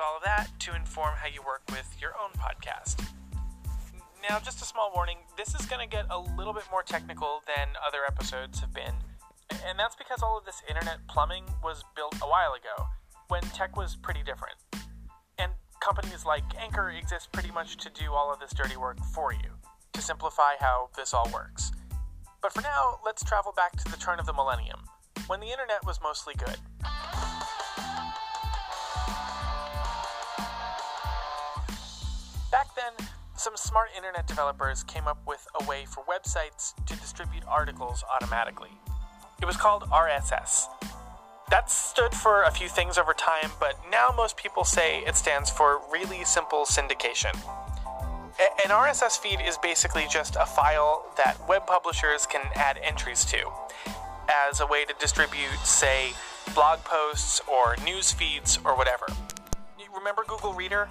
all of that to inform how you work with your own podcast. Now, just a small warning this is going to get a little bit more technical than other episodes have been, and that's because all of this internet plumbing was built a while ago when tech was pretty different. And companies like Anchor exist pretty much to do all of this dirty work for you, to simplify how this all works. But for now, let's travel back to the turn of the millennium, when the internet was mostly good. Some smart internet developers came up with a way for websites to distribute articles automatically. It was called RSS. That stood for a few things over time, but now most people say it stands for Really Simple Syndication. A- An RSS feed is basically just a file that web publishers can add entries to as a way to distribute, say, blog posts or news feeds or whatever. You remember Google Reader?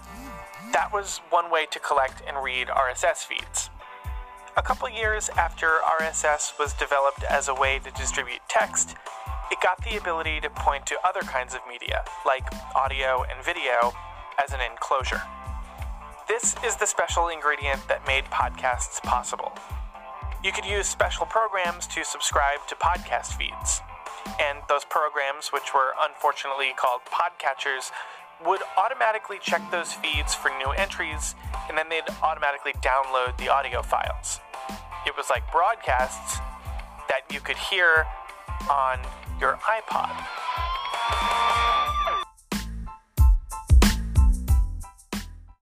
That was one way to collect and read RSS feeds. A couple years after RSS was developed as a way to distribute text, it got the ability to point to other kinds of media, like audio and video, as an enclosure. This is the special ingredient that made podcasts possible. You could use special programs to subscribe to podcast feeds. And those programs, which were unfortunately called podcatchers, would automatically check those feeds for new entries, and then they'd automatically download the audio files. It was like broadcasts that you could hear on your iPod.